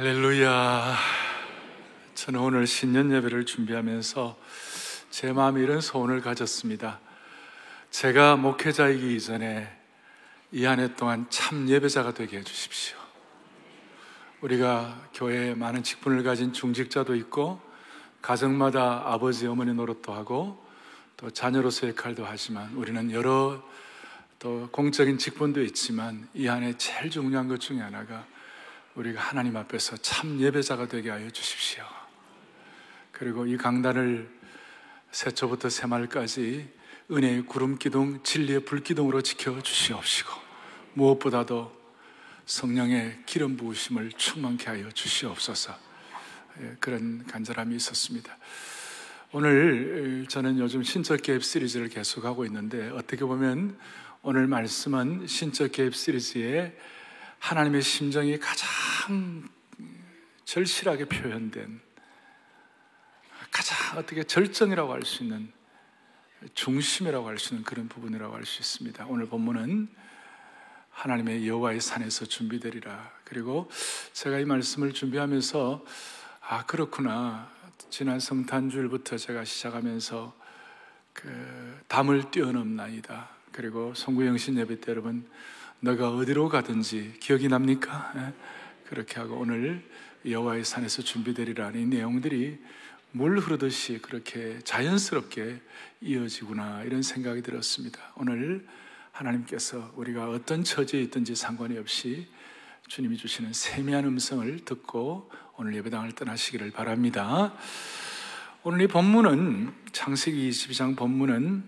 할렐루야. 저는 오늘 신년 예배를 준비하면서 제 마음에 이런 소원을 가졌습니다. 제가 목회자이기 이전에 이 한 해 동안 참 예배자가 되게 해주십시오. 우리가 교회에 많은 직분을 가진 중직자도 있고, 가정마다 아버지, 어머니 노릇도 하고, 또 자녀로서의 역할도 하지만, 우리는 여러 또 공적인 직분도 있지만, 이 안에 제일 중요한 것 중에 하나가 우리가 하나님 앞에서 참 예배자가 되게 하여 주십시오. 그리고 이 강단을 새초부터 새말까지 은혜의 구름 기둥, 진리의 불 기둥으로 지켜 주시옵시고 무엇보다도 성령의 기름 부으심을 충만케 하여 주시옵소서. 예, 그런 간절함이 있었습니다. 오늘 저는 요즘 신적 개입 시리즈를 계속하고 있는데 어떻게 보면 오늘 말씀은 신적 개입 시리즈의 하나님의 심정이 가장 절실하게 표현된 가장 어떻게 절정이라고 할 수 있는 중심이라고 할 수 있는 그런 부분이라고 할 수 있습니다. 오늘 본문은 하나님의 여호와의 산에서 준비되리라. 그리고 제가 이 말씀을 준비하면서 아 그렇구나. 지난 성탄주일부터 제가 시작하면서 그 담을 뛰어넘나이다. 그리고 송구영신 예배 때 여러분 너가 어디로 가든지 기억이 납니까? 예? 그렇게 하고 오늘 여호와의 산에서 준비되리라는 이 내용들이 물 흐르듯이 그렇게 자연스럽게 이어지구나 이런 생각이 들었습니다. 오늘 하나님께서 우리가 어떤 처지에 있든지 상관이 없이 주님이 주시는 세미한 음성을 듣고 오늘 예배당을 떠나시기를 바랍니다. 오늘 이 본문은 창세기 22장 본문은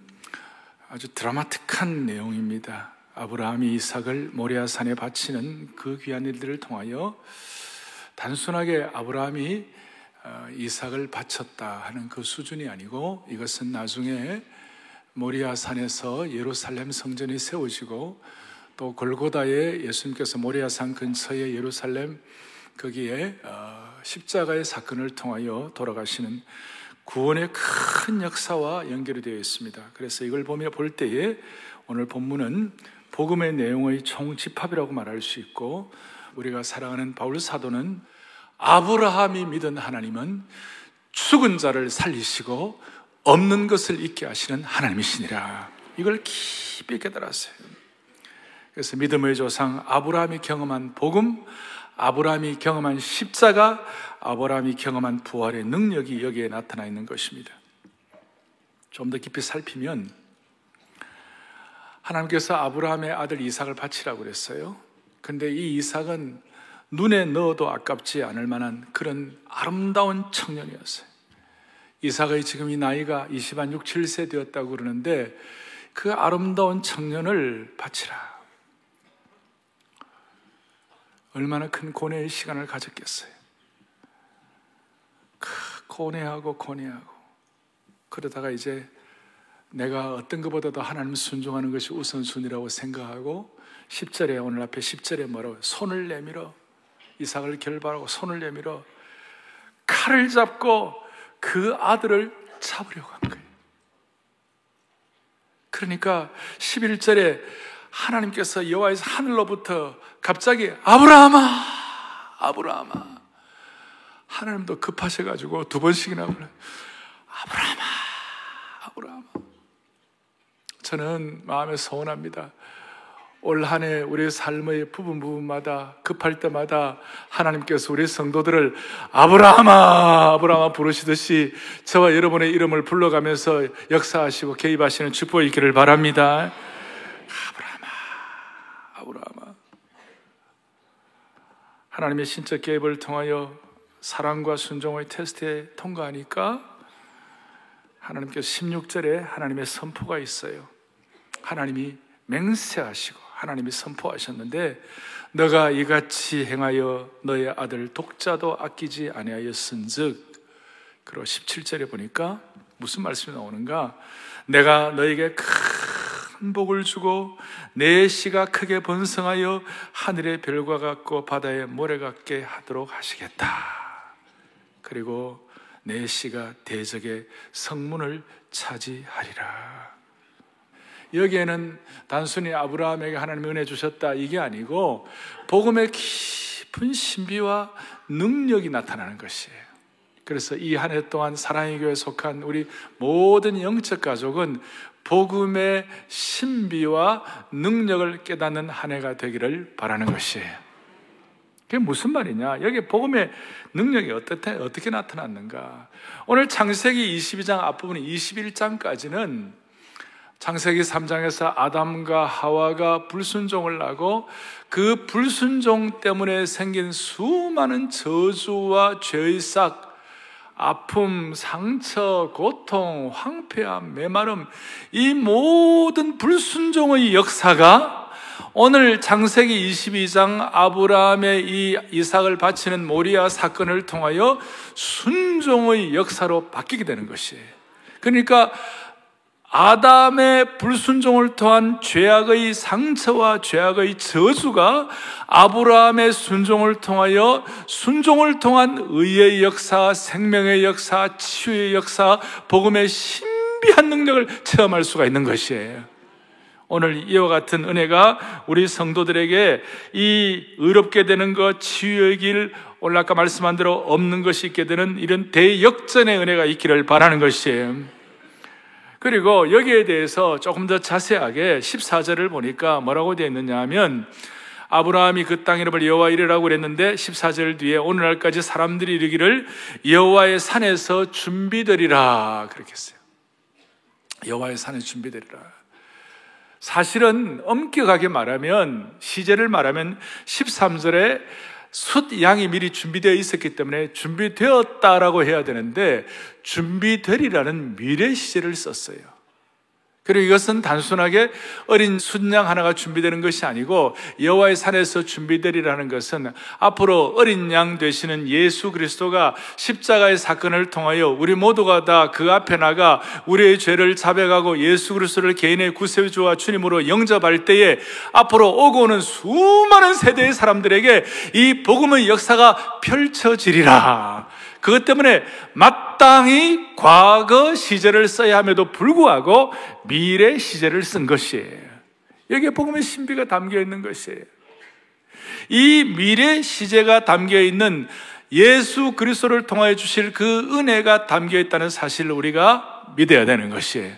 아주 드라마틱한 내용입니다. 아브라함이 이삭을 모리아 산에 바치는 그 귀한 일들을 통하여 단순하게 아브라함이 어, 이삭을 바쳤다 하는 그 수준이 아니고 이것은 나중에 모리아 산에서 예루살렘 성전이 세워지고 또 골고다에 예수님께서 모리아 산 근처에 예루살렘 거기에 어, 십자가의 사건을 통하여 돌아가시는 구원의 큰 역사와 연결이 되어 있습니다. 그래서 이걸 보며 볼 때에 오늘 본문은 복음의 내용의 총집합이라고 말할 수 있고 우리가 사랑하는 바울 사도는 아브라함이 믿은 하나님은 죽은 자를 살리시고 없는 것을 잊게 하시는 하나님이시니라. 이걸 깊이 깨달았어요. 그래서 믿음의 조상 아브라함이 경험한 복음, 아브라함이 경험한 십자가, 아브라함이 경험한 부활의 능력이 여기에 나타나 있는 것입니다. 좀 더 깊이 살피면 하나님께서 아브라함의 아들 이삭을 바치라고 그랬어요. 근데 이 이삭은 눈에 넣어도 아깝지 않을 만한 그런 아름다운 청년이었어요. 이삭의 지금 이 나이가 20 한 6, 7세 되었다고 그러는데 그 아름다운 청년을 바치라. 얼마나 큰 고뇌의 시간을 가졌겠어요. 고뇌하고 고뇌하고 그러다가 이제 내가 어떤 것보다도 하나님 순종하는 것이 우선순위라고 생각하고 10절에 오늘 앞에 10절에 뭐라고 손을 내밀어 이삭을 결발하고 손을 내밀어 칼을 잡고 그 아들을 잡으려고 한 거예요. 그러니까 11절에 하나님께서 여호와에서 하늘로부터 갑자기 아브라함아 아브라함아 하나님도 급하셔 가지고 두 번씩이나 불러요. 아브라함아 저는 마음에 서운합니다. 올 한 해 우리 삶의 부분 부분마다 급할 때마다 하나님께서 우리 성도들을 아브라함아 아브라함아 부르시듯이 저와 여러분의 이름을 불러가면서 역사하시고 개입하시는 축복이 있기를 바랍니다. 아브라함아 아브라함아 하나님의 신적 개입을 통하여 사랑과 순종의 테스트에 통과하니까 하나님께서 16절에 하나님의 선포가 있어요. 하나님이 맹세하시고 하나님이 선포하셨는데 너가 이같이 행하여 너의 아들 독자도 아끼지 아니하였은즉 그리고 17절에 보니까 무슨 말씀이 나오는가? 내가 너에게 큰 복을 주고 내 씨가 크게 번성하여 하늘의 별과 같고 바다의 모래 같게 하도록 하시겠다. 그리고 내 씨가 대적의 성문을 차지하리라 여기에는 단순히 아브라함에게 하나님 은혜 주셨다 이게 아니고 복음의 깊은 신비와 능력이 나타나는 것이에요. 그래서 이 한 해 동안 사랑의 교회에 속한 우리 모든 영적 가족은 복음의 신비와 능력을 깨닫는 한 해가 되기를 바라는 것이에요. 그게 무슨 말이냐? 여기 복음의 능력이 어떻게, 어떻게 나타났는가? 오늘 창세기 22장 앞부분 21장까지는 창세기 3장에서 아담과 하와가 불순종을 하고 그 불순종 때문에 생긴 수많은 저주와 죄의 싹, 아픔, 상처, 고통, 황폐함, 메마름, 이 모든 불순종의 역사가 오늘 장세기 22장 아브라함의 이 이삭을 바치는 모리아 사건을 통하여 순종의 역사로 바뀌게 되는 것이에요. 그러니까 아담의 불순종을 통한 죄악의 상처와 죄악의 저주가 아브라함의 순종을 통하여 순종을 통한 의의 역사, 생명의 역사, 치유의 역사, 복음의 신비한 능력을 체험할 수가 있는 것이에요. 오늘 이와 같은 은혜가 우리 성도들에게 이 의롭게 되는 것, 치유의 길, 오늘 아까 말씀한 대로 없는 것이 있게 되는 이런 대역전의 은혜가 있기를 바라는 것이에요. 그리고 여기에 대해서 조금 더 자세하게 14절을 보니까 뭐라고 되어 있느냐 하면 아브라함이 그 땅 이름을 여호와 이르라고 그랬는데 14절 뒤에 오늘날까지 사람들이 이르기를 여호와의 산에서 준비되리라 그렇게 했어요. 여호와의 산에 준비되리라. 사실은 엄격하게 말하면 시제를 말하면 13절에 숫 양이 미리 준비되어 있었기 때문에 준비되었다라고 해야 되는데 준비되리라는 미래 시제를 썼어요. 그리고 이것은 단순하게 어린 순양 하나가 준비되는 것이 아니고 여호와의 산에서 준비되리라는 것은 앞으로 어린 양 되시는 예수 그리스도가 십자가의 사건을 통하여 우리 모두가 다 그 앞에 나가 우리의 죄를 자백하고 예수 그리스도를 개인의 구세주와 주님으로 영접할 때에 앞으로 오고 오는 수많은 세대의 사람들에게 이 복음의 역사가 펼쳐지리라. 그것 때문에 마땅히 과거 시제를 써야 함에도 불구하고 미래 시제를 쓴 것이에요. 여기에 복음의 신비가 담겨 있는 것이에요. 이 미래 시제가 담겨 있는 예수 그리스도를 통하여 주실 그 은혜가 담겨 있다는 사실을 우리가 믿어야 되는 것이에요.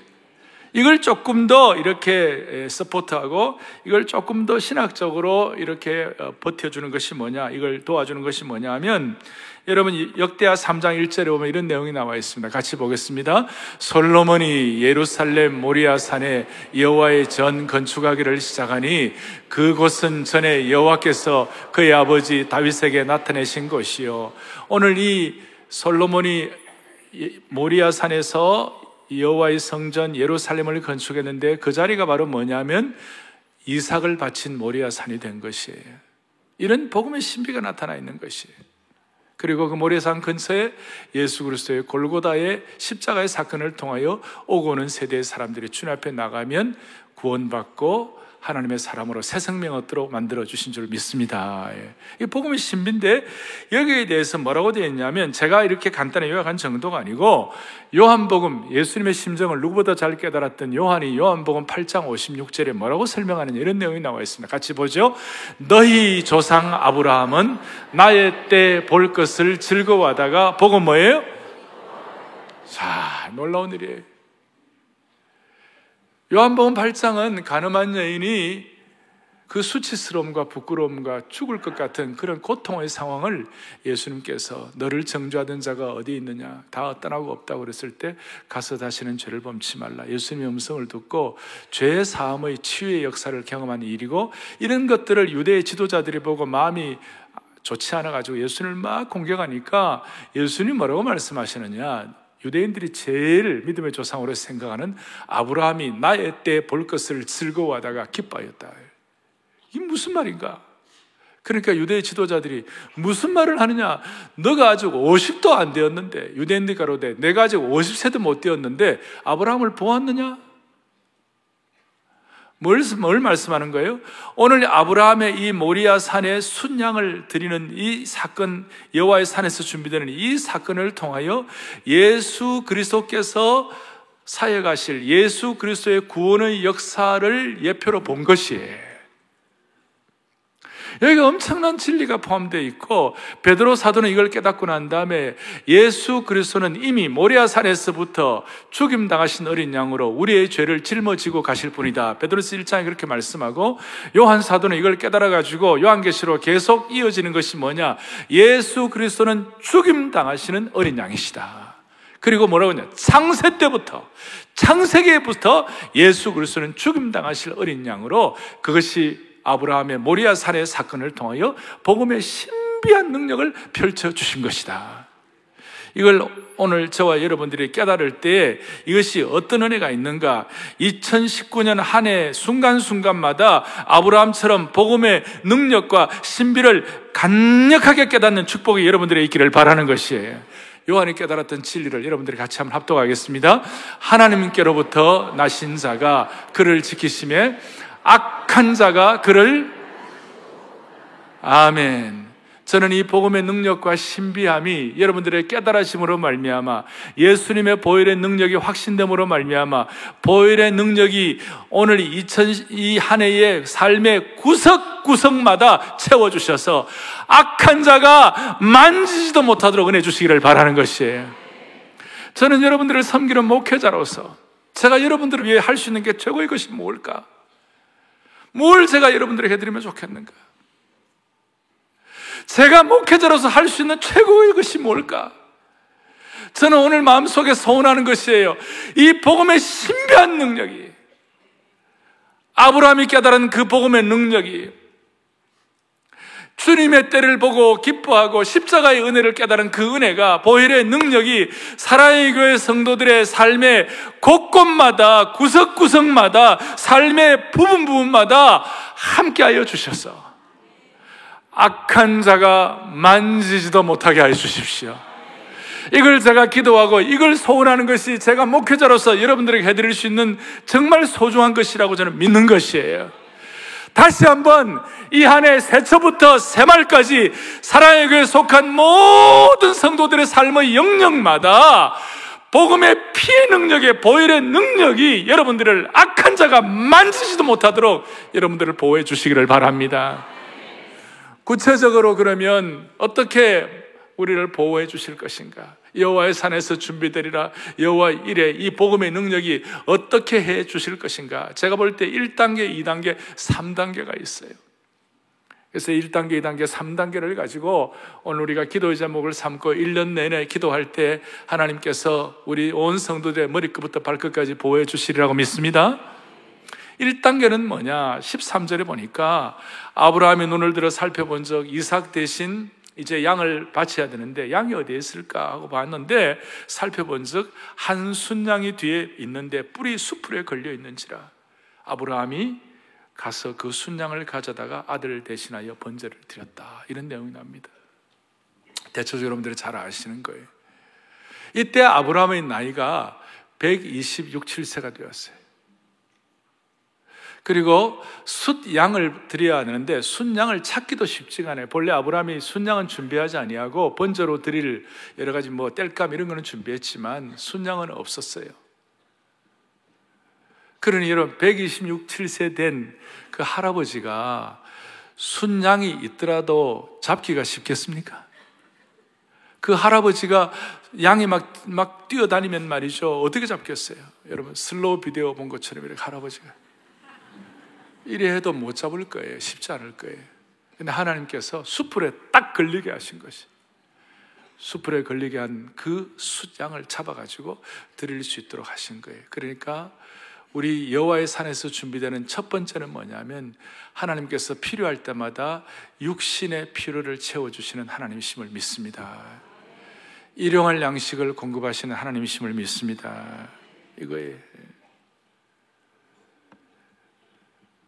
이걸 조금 더 이렇게 서포트하고 이걸 조금 더 신학적으로 이렇게 어, 버텨주는 것이 뭐냐, 이걸 도와주는 것이 뭐냐 하면 여러분 역대하 3장 1절에 보면 이런 내용이 나와 있습니다. 같이 보겠습니다. 솔로몬이 예루살렘 모리아 산에 여호와의 전 건축하기를 시작하니 그곳은 전에 여호와께서 그의 아버지 다윗에게 나타내신 곳이요. 오늘 이 솔로몬이 모리아 산에서 여호와의 성전 예루살렘을 건축했는데 그 자리가 바로 뭐냐면 이삭을 바친 모리아 산이 된 것이에요. 이런 복음의 신비가 나타나 있는 것이에요. 그리고 그 모래산 근처에 예수 그리스도의 골고다의 십자가의 사건을 통하여 오고 오는 세대의 사람들이 주님 앞에 나가면 구원받고 하나님의 사람으로 새 생명 얻도록 만들어 주신 줄 믿습니다. 예. 이 복음의 신비인데 여기에 대해서 뭐라고 되어 있냐면 제가 이렇게 간단히 요약한 정도가 아니고 요한복음 예수님의 심정을 누구보다 잘 깨달았던 요한이 요한복음 8장 56절에 뭐라고 설명하는 이런 내용이 나와 있습니다. 같이 보죠. 너희 조상 아브라함은 나의 때 볼 것을 즐거워하다가 복음 뭐예요? 자, 놀라운 일이에요. 요한복음 8장은 가늠한 여인이 그 수치스러움과 부끄러움과 죽을 것 같은 그런 고통의 상황을 예수님께서 너를 정죄하던 자가 어디 있느냐? 다 떠나고 없다고 그랬을 때 가서 다시는 죄를 범치 말라. 예수님의 음성을 듣고 죄 사함의 치유의 역사를 경험한 일이고 이런 것들을 유대의 지도자들이 보고 마음이 좋지 않아 가지고 예수님을 막 공격하니까 예수님 뭐라고 말씀하시느냐 유대인들이 제일 믿음의 조상으로 생각하는 아브라함이 나의 때 볼 것을 즐거워하다가 기뻐하였다. 이게 무슨 말인가? 그러니까 유대 지도자들이 무슨 말을 하느냐? 너가 아직 50도 안 되었는데, 유대인들 가로되, 내가 아직 50세도 못 되었는데, 아브라함을 보았느냐? 뭘, 뭘 말씀하는 거예요? 오늘 아브라함의 이 모리아 산에 순양을 드리는 이 사건, 여호와의 산에서 준비되는 이 사건을 통하여 예수 그리스도께서 사역하실 예수 그리스도의 구원의 역사를 예표로 본 것이에요. 여기 엄청난 진리가 포함되어 있고 베드로 사도는 이걸 깨닫고 난 다음에 예수 그리스도는 이미 모리아 산에서부터 죽임 당하신 어린 양으로 우리의 죄를 짊어지고 가실 분이다. 베드로스 1장에 그렇게 말씀하고 요한 사도는 이걸 깨달아 가지고 요한계시로 계속 이어지는 것이 뭐냐? 예수 그리스도는 죽임 당하시는 어린 양이시다. 그리고 뭐라고 하냐? 창세 때부터 창세기부터 예수 그리스도는 죽임 당하실 어린 양으로 그것이 아브라함의 모리아 산의 사건을 통하여 복음의 신비한 능력을 펼쳐 주신 것이다. 이걸 오늘 저와 여러분들이 깨달을 때 이것이 어떤 은혜가 있는가? 2019년 한 해 순간순간마다 아브라함처럼 복음의 능력과 신비를 강력하게 깨닫는 축복이 여러분들의 있기를 바라는 것이에요. 요한이 깨달았던 진리를 여러분들이 같이 한번 합독하겠습니다. 하나님께로부터 나신 자가 그를 지키심에 악한 자가 그를 아멘. 저는 이 복음의 능력과 신비함이 여러분들의 깨달아심으로 말미암아 예수님의 보혈의 능력이 확신됨으로 말미암아 보혈의 능력이 오늘 2002한 해의 삶의 구석구석마다 채워 주셔서 악한 자가 만지지도 못하도록 은혜 주시기를 바라는 것이에요. 저는 여러분들을 섬기는 목회자로서 제가 여러분들을 위해 할 수 있는 게 최고의 것이 뭘까? 뭘 제가 여러분들에게 해드리면 좋겠는가? 제가 목회자로서 할 수 있는 최고의 것이 뭘까? 저는 오늘 마음속에 소원하는 것이에요. 이 복음의 신비한 능력이, 아브라함이 깨달은 그 복음의 능력이, 주님의 때를 보고 기뻐하고 십자가의 은혜를 깨달은 그 은혜가 보혈의 능력이 사랑의 교회 성도들의 삶의 곳곳마다 구석구석마다 삶의 부분 부분마다 함께하여 주셔서 악한 자가 만지지도 못하게 해 주십시오. 이걸 제가 기도하고 이걸 소원하는 것이 제가 목회자로서 여러분들에게 해드릴 수 있는 정말 소중한 것이라고 저는 믿는 것이에요. 다시 한번 이 한 해 새초부터 새말까지 사랑의 교회에 속한 모든 성도들의 삶의 영역마다 복음의 피의 능력의 보혈의 능력이 여러분들을 악한 자가 만지지도 못하도록 여러분들을 보호해 주시기를 바랍니다. 구체적으로 그러면 어떻게 우리를 보호해 주실 것인가? 여호와의 산에서 준비되리라 여호와 일에 이 복음의 능력이 어떻게 해 주실 것인가? 제가 볼 때 1단계, 2단계, 3단계가 있어요. 그래서 1단계, 2단계, 3단계를 가지고 오늘 우리가 기도의 제목을 삼고 1년 내내 기도할 때 하나님께서 우리 온 성도들의 머리끝부터 발끝까지 보호해 주시리라고 믿습니다. 1단계는 뭐냐? 13절에 보니까 아브라함의 눈을 들어 살펴본 적 이삭 대신 이제 양을 바쳐야 되는데 양이 어디에 있을까 하고 봤는데 살펴본 즉 한 순양이 뒤에 있는데 뿔이 수풀에 걸려 있는지라 아브라함이 가서 그 순양을 가져다가 아들을 대신하여 번제를 드렸다 이런 내용이 납니다. 대체적으로 여러분들이 잘 아시는 거예요. 이때 아브라함의 나이가 126, 7세가 되었어요. 그리고 숫양을 드려야 하는데 순양을 찾기도 쉽지가 않아요. 본래 아브라함이 순양은 준비하지 아니하고 번제로 드릴 여러 가지 뭐 뗄감 이런 거는 준비했지만 순양은 없었어요. 그러니 여러분 126, 7세 된 그 할아버지가 순양이 있더라도 잡기가 쉽겠습니까? 그 할아버지가 양이 막, 막 뛰어다니면 말이죠. 어떻게 잡겠어요? 여러분, 슬로우 비디오 본 것처럼 이렇게 할아버지가. 이래 해도 못 잡을 거예요. 쉽지 않을 거예요. 근데 하나님께서 수풀에 딱 걸리게 하신 것이. 수풀에 걸리게 한 그 숫양을 잡아가지고 드릴 수 있도록 하신 거예요. 그러니까 우리 여호와의 산에서 준비되는 첫 번째는 뭐냐면 하나님께서 필요할 때마다 육신의 필요를 채워주시는 하나님이심을 믿습니다. 일용할 양식을 공급하시는 하나님이심을 믿습니다. 이거예요.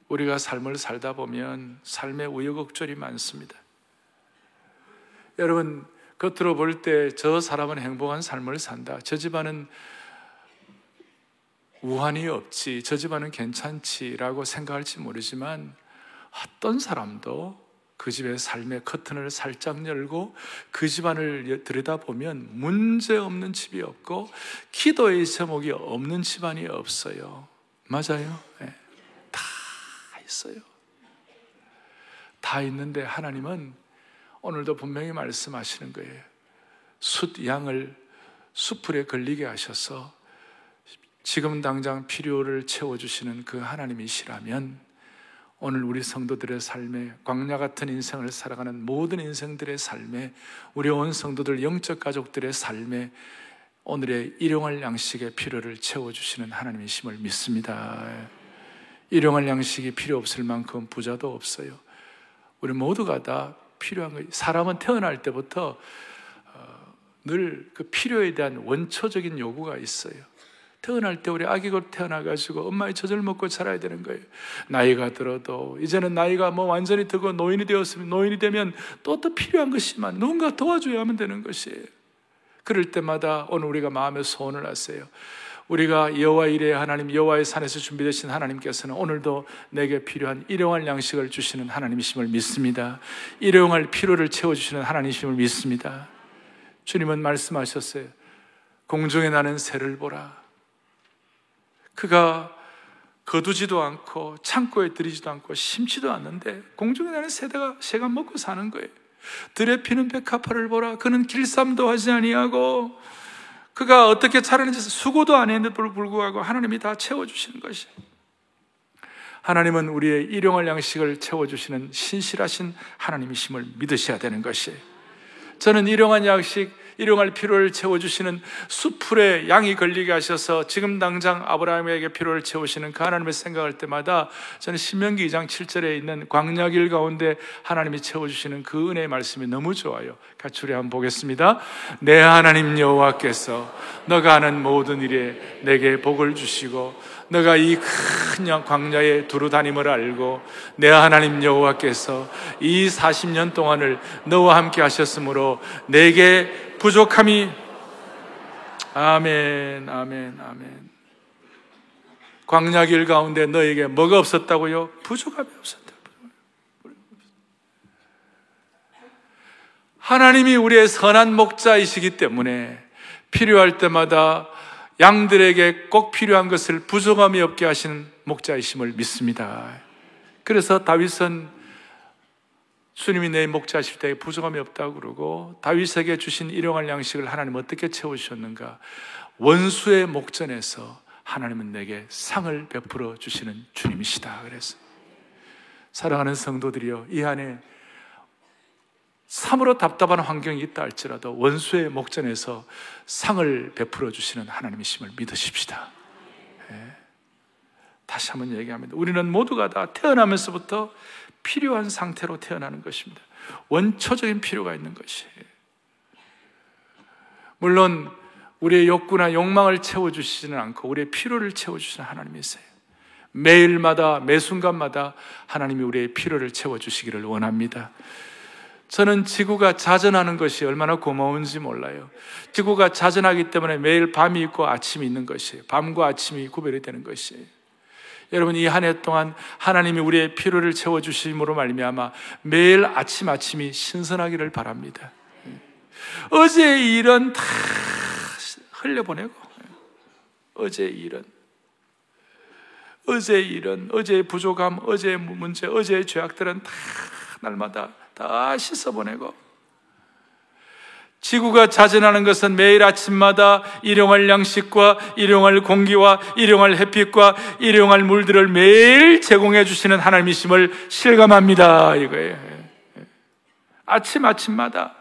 우리가 삶을 살다 보면 삶의 우여곡절이 많습니다. 여러분, 겉으로 볼 때 저 사람은 행복한 삶을 산다. 저 집안은 우환이 없지. 저 집안은 괜찮지라고 생각할지 모르지만 어떤 사람도 그 집의 삶의 커튼을 살짝 열고 그 집안을 들여다보면 문제 없는 집이 없고 기도의 제목이 없는 집안이 없어요. 맞아요. 네. 있어요. 다 있는데 하나님은 오늘도 분명히 말씀하시는 거예요. 숫 양을 수풀에 걸리게 하셔서 지금 당장 필요를 채워주시는 그 하나님이시라면 오늘 우리 성도들의 삶에 광야 같은 인생을 살아가는 모든 인생들의 삶에 우리 온 성도들 영적 가족들의 삶에 오늘의 일용할 양식의 필요를 채워주시는 하나님이심을 믿습니다. 일용할 양식이 필요 없을 만큼 부자도 없어요. 우리 모두가 다 필요한 거예요. 사람은 태어날 때부터 어, 늘그 필요에 대한 원초적인 요구가 있어요. 태어날 때 우리 아기가 태어나가지고 엄마의 젖을 먹고 자라야 되는 거예요. 나이가 들어도 이제는 나이가 뭐 완전히 들고 노인이 되었으면 노인이 되면 또 또 필요한 것이만 누군가 도와줘야 하면 되는 것이에요. 그럴 때마다 오늘 우리가 마음에 소원을 하세요. 우리가 여호와 이레 하나님 여호와의 산에서 준비되신 하나님께서는 오늘도 내게 필요한 일용할 양식을 주시는 하나님이심을 믿습니다. 일용할 필요를 채워 주시는 하나님이심을 믿습니다. 주님은 말씀하셨어요. 공중에 나는 새를 보라. 그가 거두지도 않고 창고에 들이지도 않고 심지도 않는데 공중에 나는 새가 새가 먹고 사는 거예요. 들에 피는 백합화를 보라. 그는 길쌈도 하지 아니하고 그가 어떻게 자라는지 수고도 안 했는데 불구하고 하나님이 다 채워주시는 것이. 하나님은 우리의 일용할 양식을 채워주시는 신실하신 하나님이심을 믿으셔야 되는 것이. 저는 일용한 양식 일용할 필요를 채워주시는 수풀에 양이 걸리게 하셔서 지금 당장 아브라함에게 필요를 채우시는 그 하나님을 생각할 때마다 저는 신명기 2장 7절에 있는 광야길 가운데 하나님이 채워주시는 그 은혜의 말씀이 너무 좋아요. 우리 한번 보겠습니다. 내 하나님 여호와께서 너가 하는 모든 일에 내게 복을 주시고 너가 이 큰 광야에 두루 다님을 알고 내 하나님 여호와께서 이 40년 동안을 너와 함께 하셨으므로 내게 부족함이 아멘, 아멘, 아멘. 광야길 가운데 너에게 뭐가 없었다고요? 부족함이 없었다. 하나님이 우리의 선한 목자이시기 때문에 필요할 때마다 양들에게 꼭 필요한 것을 부족함이 없게 하시는 목자이심을 믿습니다. 그래서 다윗은 주님이 내 목자하실 때 부족함이 없다고 그러고 다윗에게 주신 일용할 양식을 하나님 어떻게 채우셨는가? 원수의 목전에서 하나님은 내게 상을 베풀어 주시는 주님이시다. 그래서 사랑하는 성도들이여 이 안에 참으로 답답한 환경이 있다 할지라도 원수의 목전에서 상을 베풀어 주시는 하나님이심을 믿으십시다. 네. 다시 한번 얘기합니다. 우리는 모두가 다 태어나면서부터 필요한 상태로 태어나는 것입니다. 원초적인 필요가 있는 것이에요. 물론 우리의 욕구나 욕망을 채워주시지는 않고 우리의 필요를 채워주시는 하나님이세요. 매일마다 매 순간마다 하나님이 우리의 필요를 채워주시기를 원합니다. 저는 지구가 자전하는 것이 얼마나 고마운지 몰라요. 지구가 자전하기 때문에 매일 밤이 있고 아침이 있는 것이에요. 밤과 아침이 구별이 되는 것이에요. 여러분 이 한 해 동안 하나님이 우리의 필요를 채워 주심으로 말미암아 매일 아침 아침이 신선하기를 바랍니다. 어제 일은 다 흘려보내고 어제 일은 어제 일은 어제의 부족함, 어제의 문제, 어제의 죄악들은 다 날마다 다 씻어보내고 지구가 자전하는 것은 매일 아침마다 일용할 양식과 일용할 공기와 일용할 햇빛과 일용할 물들을 매일 제공해 주시는 하나님이심을 실감합니다. 이거예요. 아침 아침마다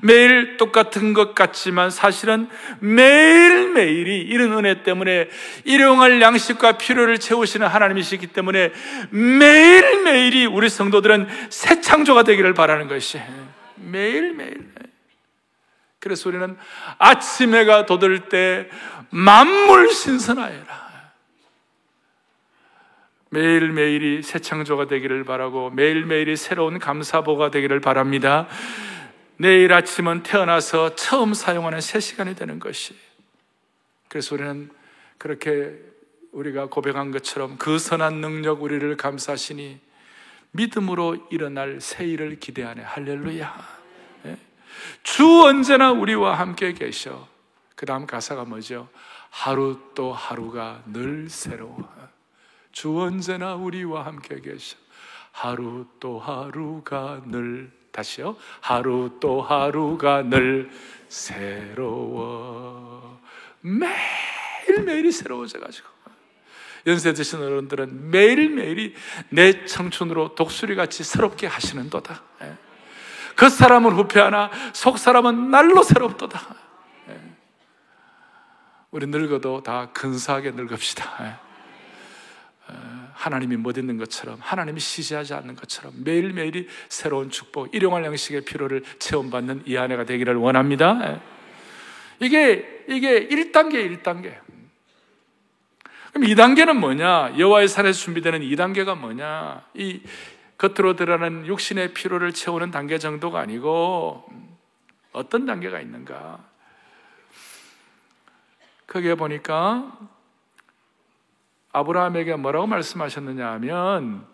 매일 똑같은 것 같지만 사실은 매일매일이 이런 은혜 때문에 일용할 양식과 필요를 채우시는 하나님이시기 때문에 매일매일이 우리 성도들은 새 창조가 되기를 바라는 것이 매일매일. 그래서 우리는 아침 해가 돋을 때 만물 신선하여라. 매일매일이 새 창조가 되기를 바라고 매일매일이 새로운 감사보가 되기를 바랍니다. 내일 아침은 태어나서 처음 사용하는 새 시간이 되는 것이. 그래서 우리는 그렇게 우리가 고백한 것처럼 그 선한 능력 우리를 감사하시니 믿음으로 일어날 새 일을 기대하네. 할렐루야. 주 언제나 우리와 함께 계셔. 그 다음 가사가 뭐죠? 하루 또 하루가 늘 새로워. 주 언제나 우리와 함께 계셔. 하루 또 하루가 늘 다시요. 하루 또 하루가 늘 새로워. 매일매일이 새로워져 가지고. 연세 드신 어른들은 매일매일이 내 청춘으로 독수리 같이 새롭게 하시는 도다. 예. 그 사람은 후패하나 속 사람은 날로 새롭도다. 예. 우리 늙어도 다 근사하게 늙읍시다. 예. 어, 하나님이 못 있는 것처럼 하나님이 시지하지 않는 것처럼 매일매일이 새로운 축복 일용할 양식의 피로를 체험받는 이 아내가 되기를 원합니다 이게 이게 1단계 1단계 그럼 2단계는 뭐냐? 여호와의 산에서 준비되는 2단계가 뭐냐? 이 겉으로 드러나는 육신의 피로를 채우는 단계 정도가 아니고 어떤 단계가 있는가? 거기에 보니까 아브라함에게 뭐라고 말씀하셨느냐 하면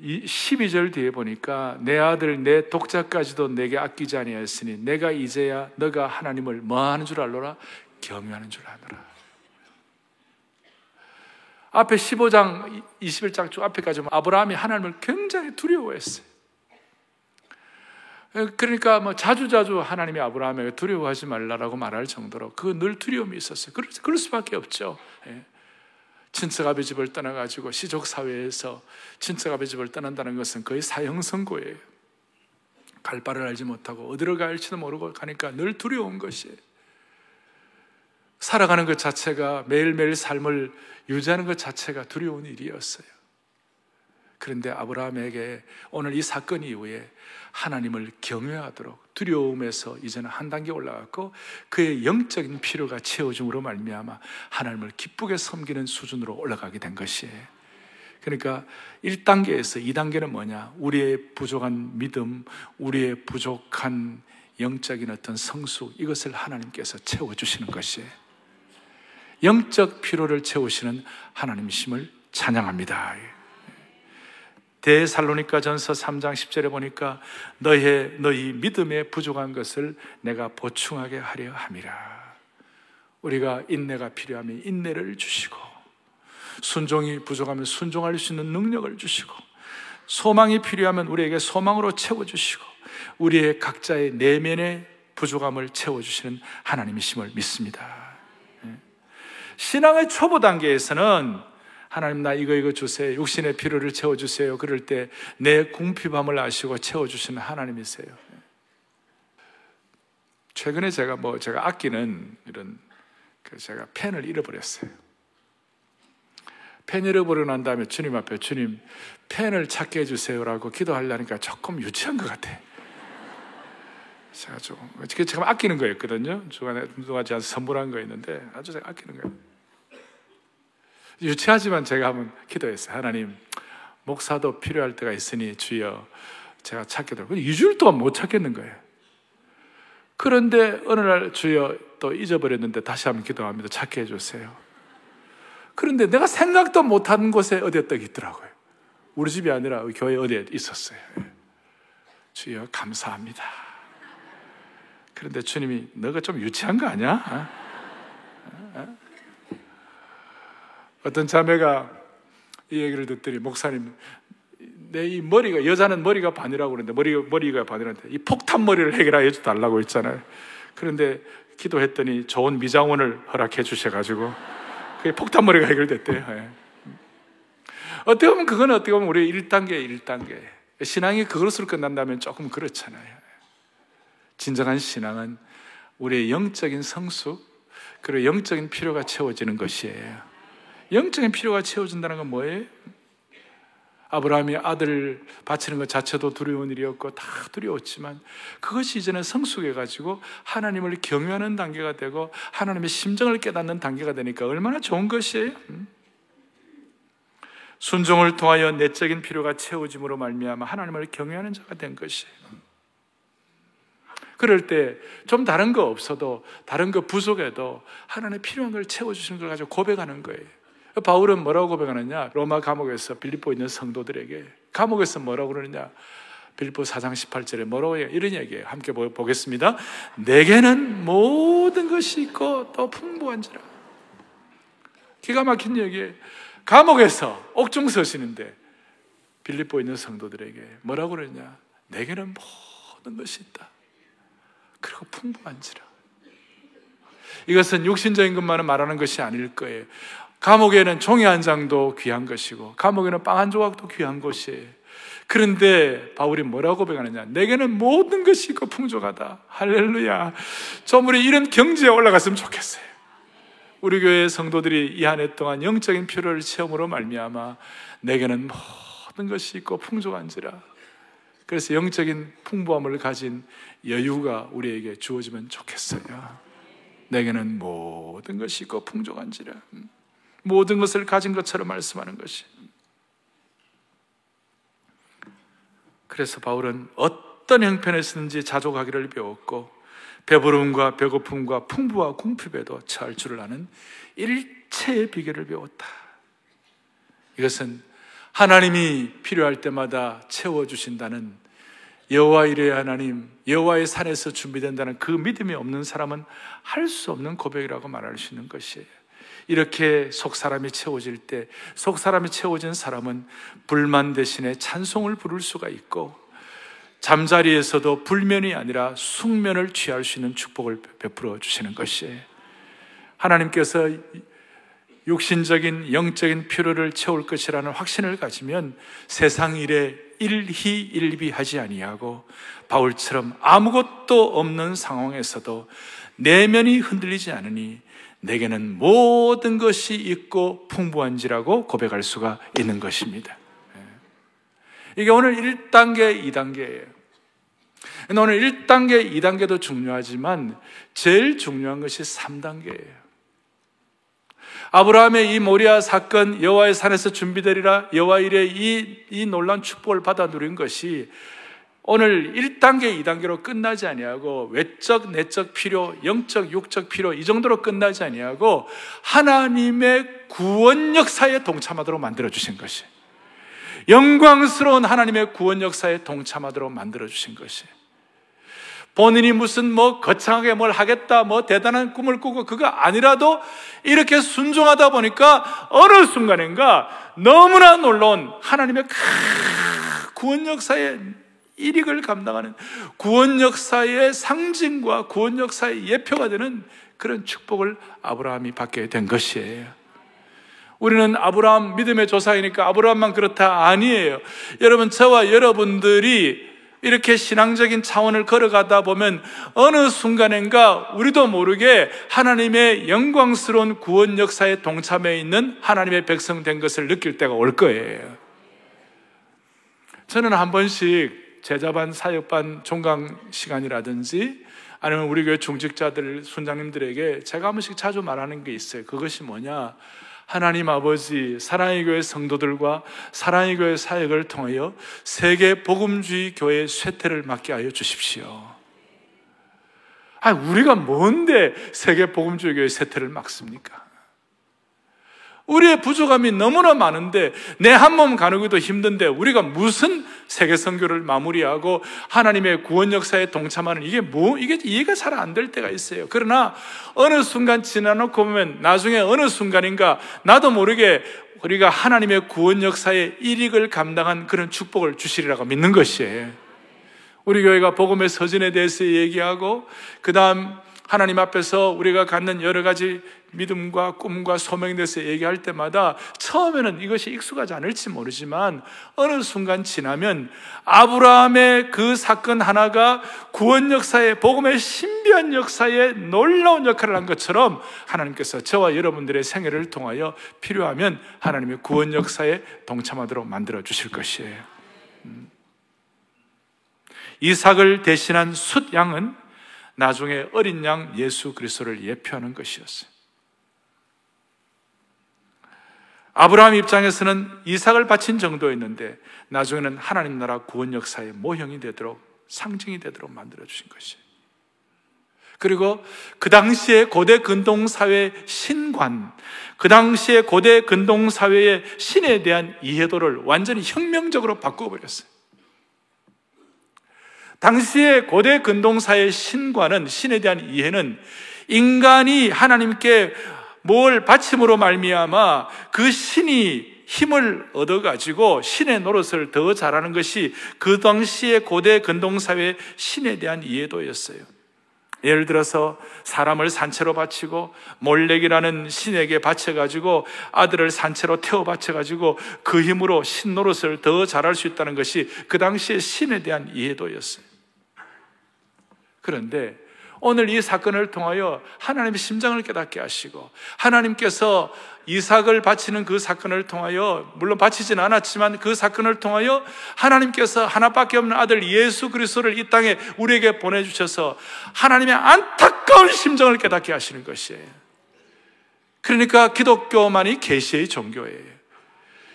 12절 뒤에 보니까 내 아들 내 독자까지도 내게 아끼지 아니하였으니 내가 이제야 너가 하나님을 뭐 하는 줄 알로라 경외하는 줄 아노라. 앞에 15장, 21장 쭉 앞에까지 보면 아브라함이 하나님을 굉장히 두려워했어요. 그러니까 뭐 자주자주 하나님이 아브라함에게 두려워하지 말라라고 말할 정도로 그 늘 두려움이 있었어요. 그럴, 그럴 수밖에 없죠. 예. 친척 아비 집을 떠나가지고 시족 사회에서 친척 아비 집을 떠난다는 것은 거의 사형 선고예요. 갈 바를 알지 못하고 어디로 갈지도 모르고 가니까 늘 두려운 것이에요. 살아가는 것 자체가 매일매일 삶을 유지하는 것 자체가 두려운 일이었어요. 그런데 아브라함에게 오늘 이 사건 이후에 하나님을 경외하도록 두려움에서 이제는 한 단계 올라갔고 그의 영적인 필요가 채워줌으로 말미암아 하나님을 기쁘게 섬기는 수준으로 올라가게 된 것이에요. 그러니까 1단계에서 2단계는 뭐냐? 우리의 부족한 믿음, 우리의 부족한 영적인 어떤 성숙 이것을 하나님께서 채워주시는 것이에요. 영적 피로를 채우시는 하나님이심을 찬양합니다. 대살로니가 전서 3장 10절에 보니까 너의 너희 믿음에 부족한 것을 내가 보충하게 하려 함이라. 우리가 인내가 필요하면 인내를 주시고 순종이 부족하면 순종할 수 있는 능력을 주시고 소망이 필요하면 우리에게 소망으로 채워 주시고 우리의 각자의 내면의 부족함을 채워 주시는 하나님이심을 믿습니다. 신앙의 초보 단계에서는 하나님 나 이거 이거 주세요. 육신의 필요를 채워 주세요. 그럴 때 내 궁핍함을 아시고 채워 주시는 하나님이세요. 최근에 제가 뭐 제가 아끼는 이런 그 제가 펜을 잃어버렸어요. 펜 잃어버리고 난 다음에 주님 앞에 주님 펜을 찾게 해주세요라고 기도하려니까 조금 유치한 것 같아. 제가 좀, 제가 아끼는 거였거든요. 주간에 누가 저한테 선물한 거였는데 아주 제가 아끼는 거예요. 유치하지만 제가 한번 기도했어요. 하나님, 목사도 필요할 때가 있으니 주여 제가 찾게 되고 2주일 동안 못 찾겠는 거예요. 그런데 어느 날 주여 또 잊어버렸는데 다시 한번 기도합니다. 찾게 해주세요. 그런데 내가 생각도 못한 곳에 어디에 떡 있더라고요. 우리 집이 아니라 교회 어디에 있었어요. 주여 감사합니다. 그런데 주님이 너가 좀 유치한 거 아니야? 어? 어? 어떤 자매가 이 얘기를 듣더니 목사님 내 이 머리가 여자는 머리가 반이라고 그러는데 머리가 머리가 반이라는데 이 폭탄 머리를 해결해 줘 달라고 했잖아요. 그런데 기도했더니 좋은 미장원을 허락해 주셔가지고 그 폭탄 머리가 해결됐대요. 예. 어떻게 보면 그건 어떻게 보면 우리 1단계 1단계 신앙이 그것으로 끝난다면 조금 그렇잖아요. 진정한 신앙은 우리의 영적인 성숙 그리고 영적인 필요가 채워지는 것이에요. 영적인 필요가 채워진다는 건 뭐예요? 아브라함이 아들 바치는 것 자체도 두려운 일이었고 다 두려웠지만 그것이 이제는 성숙해가지고 하나님을 경외하는 단계가 되고 하나님의 심정을 깨닫는 단계가 되니까 얼마나 좋은 것이에요? 음? 순종을 통하여 내적인 필요가 채워짐으로 말미암아 하나님을 경외하는 자가 된 것이에요. 그럴 때 좀 다른 거 없어도 다른 거 부족해도 하나님의 필요한 걸 채워주시는 걸 가지고 고백하는 거예요. 바울은 뭐라고 고백하느냐? 로마 감옥에서 빌립보 있는 성도들에게 감옥에서 뭐라고 그러느냐? 빌립보 4장 18절에 뭐라고 해요? 이런 얘기예요. 함께 보겠습니다. 내게는 모든 것이 있고 또 풍부한지라. 기가 막힌 얘기예요. 감옥에서 옥중 서시는데 빌립보 있는 성도들에게 뭐라고 그러냐? 내게는 모든 것이 있다. 그리고 풍부한지라. 이것은 육신적인 것만을 말하는 것이 아닐 거예요. 감옥에는 종이 한 장도 귀한 것이고, 감옥에는 빵 한 조각도 귀한 것이에요. 그런데 바울이 뭐라고 고백하느냐? 내게는 모든 것이 있고 풍족하다. 할렐루야. 좀 우리 이런 경지에 올라갔으면 좋겠어요. 우리 교회 성도들이 이 한 해 동안 영적인 필요를 체험으로 말미암아 내게는 모든 것이 있고 풍족한지라. 그래서 영적인 풍부함을 가진 여유가 우리에게 주어지면 좋겠어요. 내게는 모든 것이 있고 풍족한지라. 모든 것을 가진 것처럼 말씀하는 것이. 그래서 바울은 어떤 형편에 서든지 자족하기를 배웠고 배부름과 배고픔과 풍부와 궁핍에도 처할 줄을 아는 일체의 비결을 배웠다. 이것은 하나님이 필요할 때마다 채워주신다는 여호와 이레 하나님, 여호와의 산에서 준비된다는 그 믿음이 없는 사람은 할 수 없는 고백이라고 말할 수 있는 것이에요. 이렇게 속 사람이 채워질 때, 속 사람이 채워진 사람은 불만 대신에 찬송을 부를 수가 있고, 잠자리에서도 불면이 아니라 숙면을 취할 수 있는 축복을 베풀어 주시는 것이에요. 하나님께서 육신적인 영적인 필요를 채울 것이라는 확신을 가지면 세상 일에 일희일비하지 아니하고 바울처럼 아무것도 없는 상황에서도 내면이 흔들리지 않으니 내게는 모든 것이 있고 풍부한지라고 고백할 수가 있는 것입니다. 예. 이게 오늘 1단계, 2단계예요. 오늘 1단계, 2단계도 중요하지만 제일 중요한 것이 3단계예요. 아브라함의 이 모리아 사건 여호와의 산에서 준비되리라. 여호와 일에 이, 이 놀란 축복을 받아 누린 것이 오늘 1단계, 2단계로 끝나지 아니하고 외적, 내적 필요, 영적, 육적 필요 이 정도로 끝나지 아니하고 하나님의 구원 역사에 동참하도록 만들어 주신 것이 영광스러운 하나님의 구원 역사에 동참하도록 만들어 주신 것이 본인이 무슨 뭐 거창하게 뭘 하겠다, 뭐 대단한 꿈을 꾸고 그거 아니라도 이렇게 순종하다 보니까 어느 순간인가 너무나 놀라운 하나님의 구원 역사의 일익을 감당하는 구원 역사의 상징과 구원 역사의 예표가 되는 그런 축복을 아브라함이 받게 된 것이에요. 우리는 아브라함 믿음의 조상이니까 아브라함만 그렇다 아니에요. 여러분 저와 여러분들이 이렇게 신앙적인 차원을 걸어가다 보면 어느 순간인가 우리도 모르게 하나님의 영광스러운 구원 역사에 동참해 있는 하나님의 백성 된 것을 느낄 때가 올 거예요. 저는 한 번씩 제자반, 사역반, 종강 시간이라든지 아니면 우리 교회 중직자들, 순장님들에게 제가 한 번씩 자주 말하는 게 있어요. 그것이 뭐냐? 하나님 아버지 사랑의 교회 성도들과 사랑의 교회 사역을 통하여 세계 복음주의 교회 쇠퇴를 막게 하여 주십시오. 아, 우리가 뭔데 세계 복음주의 교회 쇠퇴를 막습니까? 우리의 부족함이 너무나 많은데 내 한 몸 가누기도 힘든데 우리가 무슨 세계 선교를 마무리하고 하나님의 구원 역사에 동참하는 이게 뭐 이게 이해가 잘 안 될 때가 있어요. 그러나 어느 순간 지나놓고 보면 나중에 어느 순간인가 나도 모르게 우리가 하나님의 구원 역사의 일익을 감당한 그런 축복을 주시리라고 믿는 것이에요. 우리 교회가 복음의 서진에 대해서 얘기하고 그다음 하나님 앞에서 우리가 갖는 여러 가지 믿음과 꿈과 소명에 대해서 얘기할 때마다 처음에는 이것이 익숙하지 않을지 모르지만 어느 순간 지나면 아브라함의 그 사건 하나가 구원 역사에 복음의 신비한 역사에 놀라운 역할을 한 것처럼 하나님께서 저와 여러분들의 생애를 통하여 필요하면 하나님의 구원 역사에 동참하도록 만들어 주실 것이에요. 음. 이삭을 대신한 숫 양은 나중에 어린 양 예수 그리스도를 예표하는 것이었어요. 아브라함 입장에서는 이삭을 바친 정도였는데 나중에는 하나님 나라 구원 역사의 모형이 되도록 상징이 되도록 만들어 주신 것이에요. 그리고 그 당시에 고대 근동 사회 신관, 그 당시에 고대 근동 사회의 신에 대한 이해도를 완전히 혁명적으로 바꿔 버렸어요. 당시에 고대 근동사의 신과는 신에 대한 이해는 인간이 하나님께 뭘 바침으로 말미암아 그 신이 힘을 얻어 가지고 신의 노릇을 더 잘하는 것이 그 당시의 고대 근동 사회의 신에 대한 이해도였어요. 예를 들어서 사람을 산채로 바치고 몰렉이라는 신에게 바쳐가지고 아들을 산채로 태워 바쳐가지고 그 힘으로 신 노릇을 더 잘할 수 있다는 것이 그 당시의 신에 대한 이해도였어요. 그런데 오늘 이 사건을 통하여 하나님의 심장을 깨닫게 하시고 하나님께서 이삭을 바치는 그 사건을 통하여 물론 바치진 않았지만 그 사건을 통하여 하나님께서 하나밖에 없는 아들 예수 그리스도를 이 땅에 우리에게 보내 주셔서 하나님의 안타까운 심정을 깨닫게 하시는 것이에요. 그러니까 기독교만이 계시의 종교예요.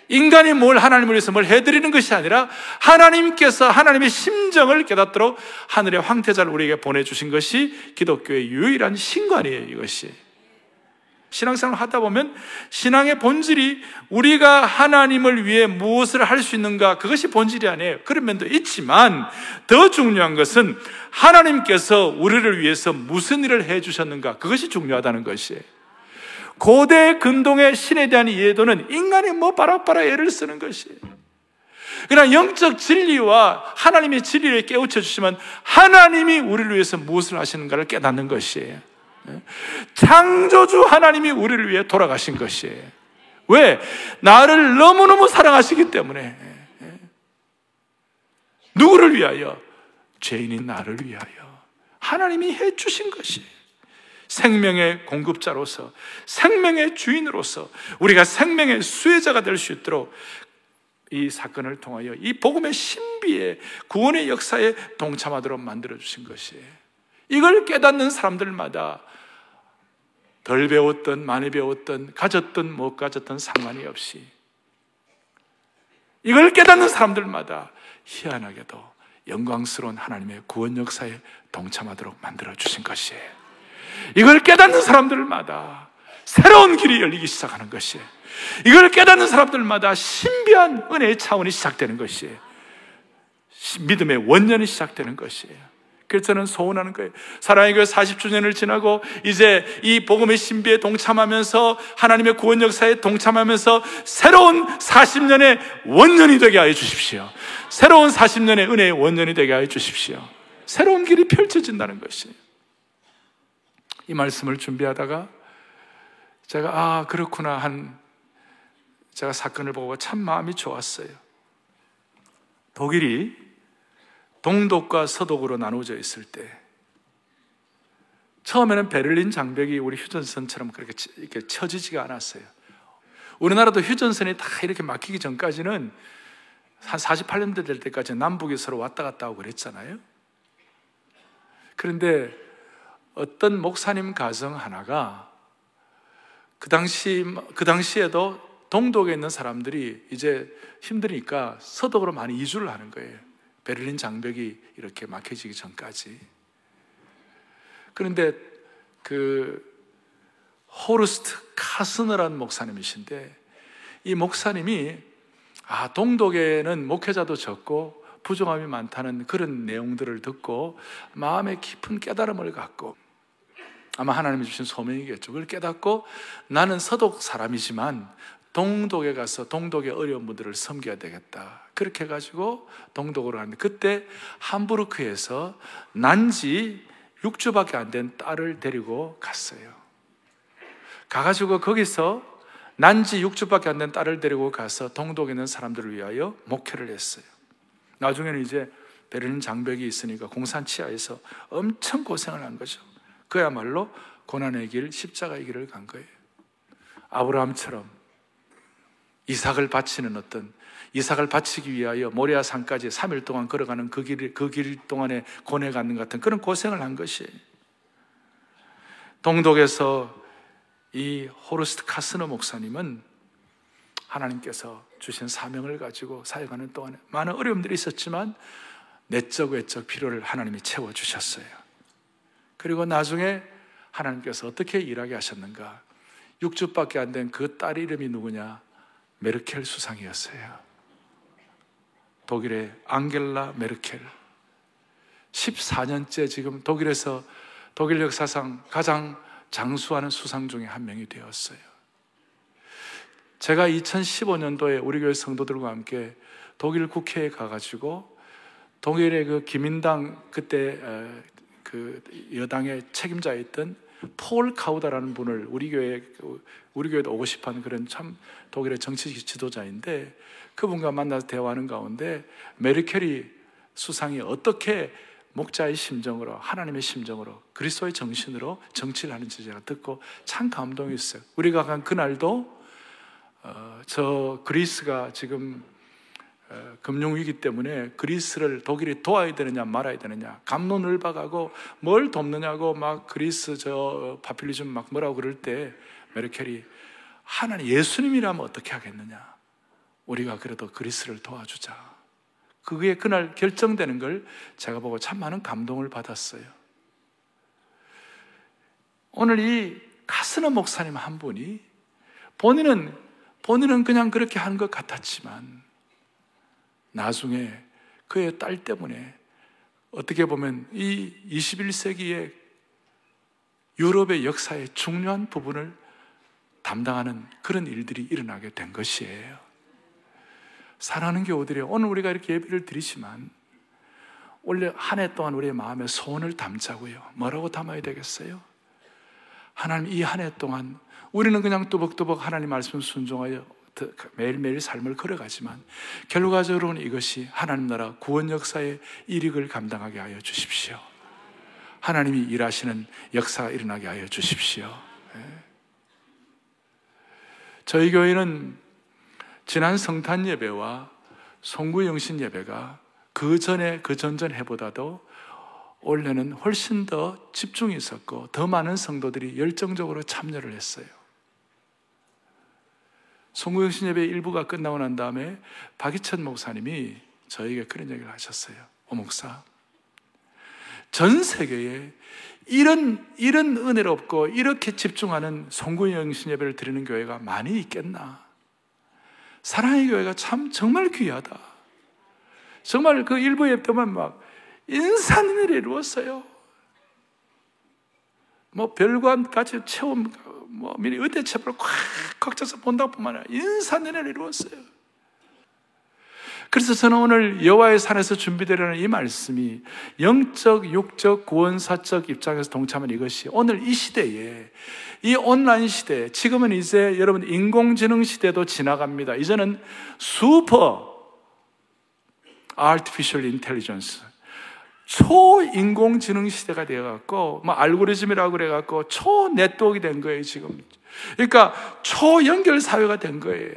인간이 뭘 하나님을 위해서 뭘 해드리는 것이 아니라 하나님께서 하나님의 심정을 깨닫도록 하늘의 황태자를 우리에게 보내주신 것이 기독교의 유일한 신관이에요, 이것이. 신앙생활 하다 보면 신앙의 본질이 우리가 하나님을 위해 무엇을 할 수 있는가 그것이 본질이 아니에요. 그런 면도 있지만 더 중요한 것은 하나님께서 우리를 위해서 무슨 일을 해 주셨는가 그것이 중요하다는 것이에요. 고대 근동의 신에 대한 이해도는 인간이 뭐 바라바라 애를 쓰는 것이에요. 그러나 영적 진리와 하나님의 진리를 깨우쳐 주시면 하나님이 우리를 위해서 무엇을 하시는가를 깨닫는 것이에요. 창조주 하나님이 우리를 위해 돌아가신 것이에요. 왜? 나를 너무너무 사랑하시기 때문에. 누구를 위하여? 죄인인 나를 위하여. 하나님이 해 주신 것이에요. 생명의 공급자로서 생명의 주인으로서 우리가 생명의 수혜자가 될 수 있도록 이 사건을 통하여 이 복음의 신비의 구원의 역사에 동참하도록 만들어 주신 것이에요. 이걸 깨닫는 사람들마다 덜 배웠던 많이 배웠던 가졌던 못 가졌던 상관이 없이 이걸 깨닫는 사람들마다 희한하게도 영광스러운 하나님의 구원 역사에 동참하도록 만들어 주신 것이에요. 이걸 깨닫는 사람들마다 새로운 길이 열리기 시작하는 것이에요. 이걸 깨닫는 사람들마다 신비한 은혜의 차원이 시작되는 것이에요. 믿음의 원년이 시작되는 것이에요. 그래서 저는 소원하는 거예요. 사랑의 교회 40주년을 지나고 이제 이 복음의 신비에 동참하면서 하나님의 구원 역사에 동참하면서 새로운 40년의 원년이 되게 하여 주십시오. 새로운 40년의 은혜의 원년이 되게 하여 주십시오. 새로운 길이 펼쳐진다는 것이에요. 이 말씀을 준비하다가 제가 아 그렇구나 한 제가 사건을 보고 참 마음이 좋았어요. 독일이 동독과 서독으로 나누어져 있을 때 처음에는 베를린 장벽이 우리 휴전선처럼 그렇게 이렇게 쳐지지가 않았어요. 우리나라도 휴전선이 다 이렇게 막히기 전까지는 한 48년대 될 때까지 남북이 서로 왔다 갔다 하고 그랬잖아요. 그런데 어떤 목사님 가정 하나가 그 당시 그 당시에도 동독에 있는 사람들이 이제 힘드니까 서독으로 많이 이주를 하는 거예요. 베를린 장벽이 이렇게 막혀지기 전까지. 그런데 그 호르스트 카스너란 목사님이신데 이 목사님이 아 동독에는 목회자도 적고 부정함이 많다는 그런 내용들을 듣고 마음에 깊은 깨달음을 갖고 아마 하나님이 주신 소명이겠죠. 그걸 깨닫고 나는 서독 사람이지만 동독에 가서 동독의 어려운 분들을 섬겨야 되겠다. 그렇게 해가지고 동독으로 갔는데 그때 함부르크에서 난지 6주밖에 안 된 딸을 데리고 갔어요. 가가지고 거기서 난지 6주밖에 안 된 딸을 데리고 가서 동독에 있는 사람들을 위하여 목회를 했어요. 나중에는 이제 베를린 장벽이 있으니까 공산 치하에서 엄청 고생을 한 거죠. 그야말로 고난의 길, 십자가의 길을 간 거예요. 아브라함처럼 이삭을 바치는 어떤 이삭을 바치기 위하여 모리아 산까지 3일 동안 걸어가는 그 길, 그 길 동안에 고뇌 갖는 같은 그런 고생을 한 것이에요. 동독에서 이 호르스트 카스너 목사님은 하나님께서 주신 사명을 가지고 사역하는 동안에 많은 어려움들이 있었지만 내적 외적 필요를 하나님이 채워 주셨어요. 그리고 나중에 하나님께서 어떻게 일하게 하셨는가? 6주밖에 안 된 그 딸 이름이 누구냐? 메르켈 수상이었어요. 독일의 앙겔라 메르켈. 14년째 지금 독일에서 독일 역사상 가장 장수하는 수상 중에 한 명이 되었어요. 제가 2015년도에 우리 교회 성도들과 함께 독일 국회에 가가지고 독일의 그 기민당 그때 그 여당의 책임자였던 폴 카우다라는 분을 우리 교회 우리 교회도 오고 싶어하는 그런 참 독일의 정치 지도자인데 그분과 만나서 대화하는 가운데 메르켈이 수상이 어떻게 목자의 심정으로 하나님의 심정으로 그리스도의 정신으로 정치를 하는지 제가 듣고 참 감동했어요. 우리가 간 그날도 어, 저 그리스가 지금 어, 금융위기 때문에 그리스를 독일이 도와야 되느냐 말아야 되느냐 감론을박하고 뭘 돕느냐고 막 그리스 저 파퓰리즘 막 뭐라고 그럴 때 메르켈이 하나님 예수님이라면 어떻게 하겠느냐? 우리가 그래도 그리스를 도와주자. 그게 그날 결정되는 걸 제가 보고 참 많은 감동을 받았어요. 오늘 이 카스너 목사님 한 분이 본인은 본인은 그냥 그렇게 한 것 같았지만 나중에 그의 딸 때문에 어떻게 보면 이 21세기의 유럽의 역사의 중요한 부분을 담당하는 그런 일들이 일어나게 된 것이에요. 사랑하는 교우들이 오늘 우리가 이렇게 예배를 드리지만 원래 한 해 동안 우리의 마음에 소원을 담자고요. 뭐라고 담아야 되겠어요? 하나님 이 한 해 동안 우리는 그냥 뚜벅뚜벅 하나님 말씀 순종하여 매일매일 삶을 걸어가지만 결과적으로는 이것이 하나님 나라 구원 역사의 일익을 감당하게 하여 주십시오. 하나님이 일하시는 역사가 일어나게 하여 주십시오. 네. 저희 교회는 지난 성탄 예배와 송구 영신 예배가 그 전에 그 전전 해보다도 올해는 훨씬 더 집중이 있었고 더 많은 성도들이 열정적으로 참여를 했어요. 송구영신 예배 일부가 끝나고 난 다음에 박희천 목사님이 저에게 그런 얘기를 하셨어요. 오 목사, 전 세계에 이런 이런 은혜를 없고 이렇게 집중하는 송구영신 예배를 드리는 교회가 많이 있겠나? 사랑의 교회가 참 정말 귀하다. 정말 그 일부 예배 때만 막 인산을 이루었어요. 뭐 별관 같이 체험 뭐 미리 의대 체벌 꽉꽉 차서 본다고 뿐만 아니라 인산연애를 이루었어요. 그래서 저는 오늘 여호와의 산에서 준비되려는 이 말씀이 영적, 육적, 구원사적 입장에서 동참한 이것이 오늘 이 시대에 이 온라인 시대, 지금은 이제 여러분 인공지능 시대도 지나갑니다. 이제는 슈퍼 artificial intelligence 초인공지능 시대가 되어갖고, 뭐, 알고리즘이라고 그래갖고, 초 네트워크가 된 거예요, 지금. 그러니까, 초연결 사회가 된 거예요.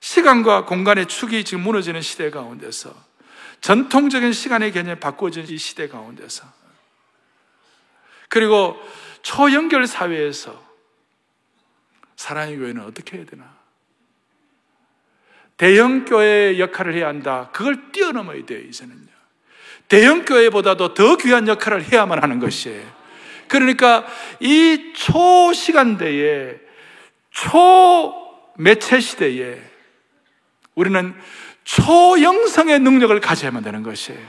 시간과 공간의 축이 지금 무너지는 시대 가운데서, 전통적인 시간의 개념이 바꿔진 이 시대 가운데서, 그리고 초연결 사회에서 사랑의 교회는 어떻게 해야 되나? 대형교회의 역할을 해야 한다. 그걸 뛰어넘어야 돼요, 이제는요. 대형교회보다도 더 귀한 역할을 해야만 하는 것이에요. 그러니까 이 초시간대에, 초매체 시대에 우리는 초영성의 능력을 가져야만 되는 것이에요.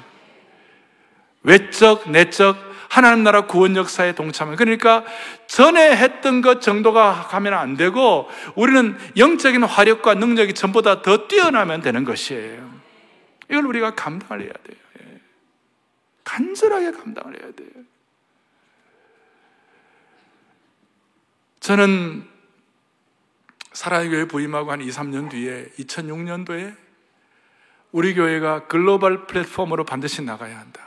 외적, 내적, 하나님 나라 구원 역사에 동참을. 그러니까 전에 했던 것 정도가 가면 안 되고 우리는 영적인 화력과 능력이 전보다 더 뛰어나면 되는 것이에요. 이걸 우리가 감당을 해야 돼요. 간절하게 감당을 해야 돼요. 저는 사랑의 교회 부임하고 한 2, 3년 뒤에 2006년도에 우리 교회가 글로벌 플랫폼으로 반드시 나가야 한다.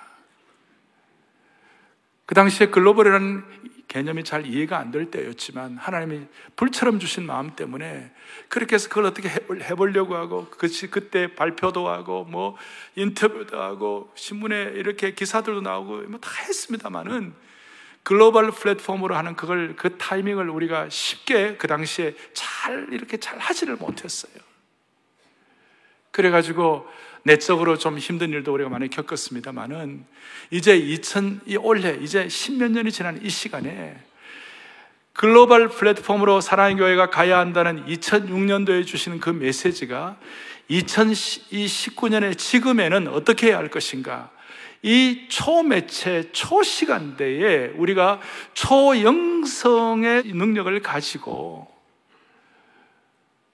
그 당시에 글로벌이라는 개념이 잘 이해가 안 될 때였지만 하나님이 불처럼 주신 마음 때문에 그렇게 해서 그걸 어떻게 해보려고 하고 그치 그때 발표도 하고 뭐 인터뷰도 하고 신문에 이렇게 기사들도 나오고 뭐 다 했습니다만은 글로벌 플랫폼으로 하는 그걸 그 타이밍을 우리가 쉽게 그 당시에 잘 이렇게 잘 하지를 못했어요. 그래가지고 내적으로 좀 힘든 일도 우리가 많이 겪었습니다만은 이제 2000, 이 올해 이제 십몇 년이 지난 이 시간에 글로벌 플랫폼으로 사랑의 교회가 가야 한다는 2006년도에 주시는 그 메시지가 2019년의 지금에는 어떻게 해야 할 것인가? 이 초매체, 초시간대에 우리가 초영성의 능력을 가지고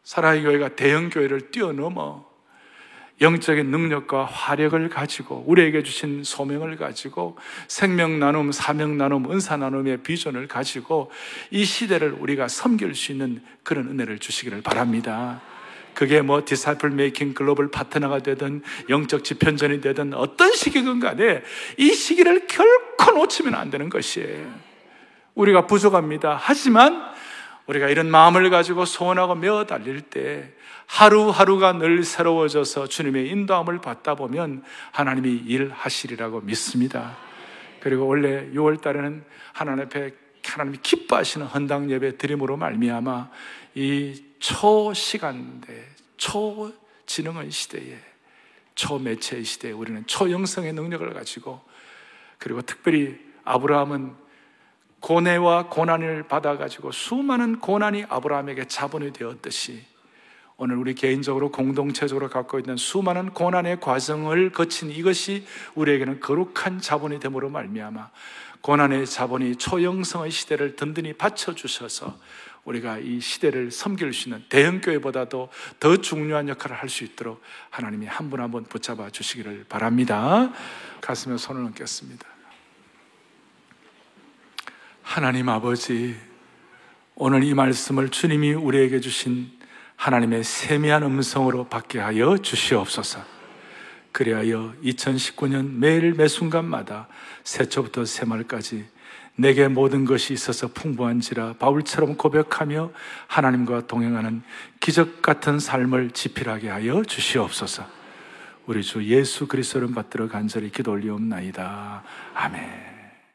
사랑의 교회가 대형 교회를 뛰어넘어 영적인 능력과 화력을 가지고 우리에게 주신 소명을 가지고 생명 나눔, 사명 나눔, 은사 나눔의 비전을 가지고 이 시대를 우리가 섬길 수 있는 그런 은혜를 주시기를 바랍니다. 그게 뭐 Disciple Making Global Partner가 되든 영적 지편전이 되든 어떤 시기든 간에 이 시기를 결코 놓치면 안 되는 것이에요. 우리가 부족합니다. 하지만 우리가 이런 마음을 가지고 소원하고 메어 달릴 때 하루하루가 늘 새로워져서 주님의 인도함을 받다 보면 하나님이 일하시리라고 믿습니다. 그리고 원래 6월 달에는 하나님 앞에 하나님이 기뻐하시는 헌당 예배 드림으로 말미암아 이 초시간대, 초지능의 시대에 초매체의 시대에 우리는 초영성의 능력을 가지고 그리고 특별히 아브라함은 고뇌와 고난을 받아가지고 수많은 고난이 아브라함에게 자본이 되었듯이 오늘 우리 개인적으로 공동체적으로 갖고 있는 수많은 고난의 과정을 거친 이것이 우리에게는 거룩한 자본이 됨으로 말미암아 고난의 자본이 초영성의 시대를 든든히 받쳐 주셔서 우리가 이 시대를 섬길 수 있는 대형교회보다도 더 중요한 역할을 할 수 있도록 하나님이 한 분 한 분 붙잡아 주시기를 바랍니다. 가슴에 손을 얹겠습니다. 하나님 아버지, 오늘 이 말씀을 주님이 우리에게 주신 하나님의 세미한 음성으로 받게 하여 주시옵소서. 그리하여 2019년 매일 매 순간마다 새초부터 새말까지 내게 모든 것이 있어서 풍부한지라 바울처럼 고백하며 하나님과 동행하는 기적 같은 삶을 지필하게 하여 주시옵소서. 우리 주 예수 그리스도를 받들어 간절히 기도 올리옵나이다. 아멘.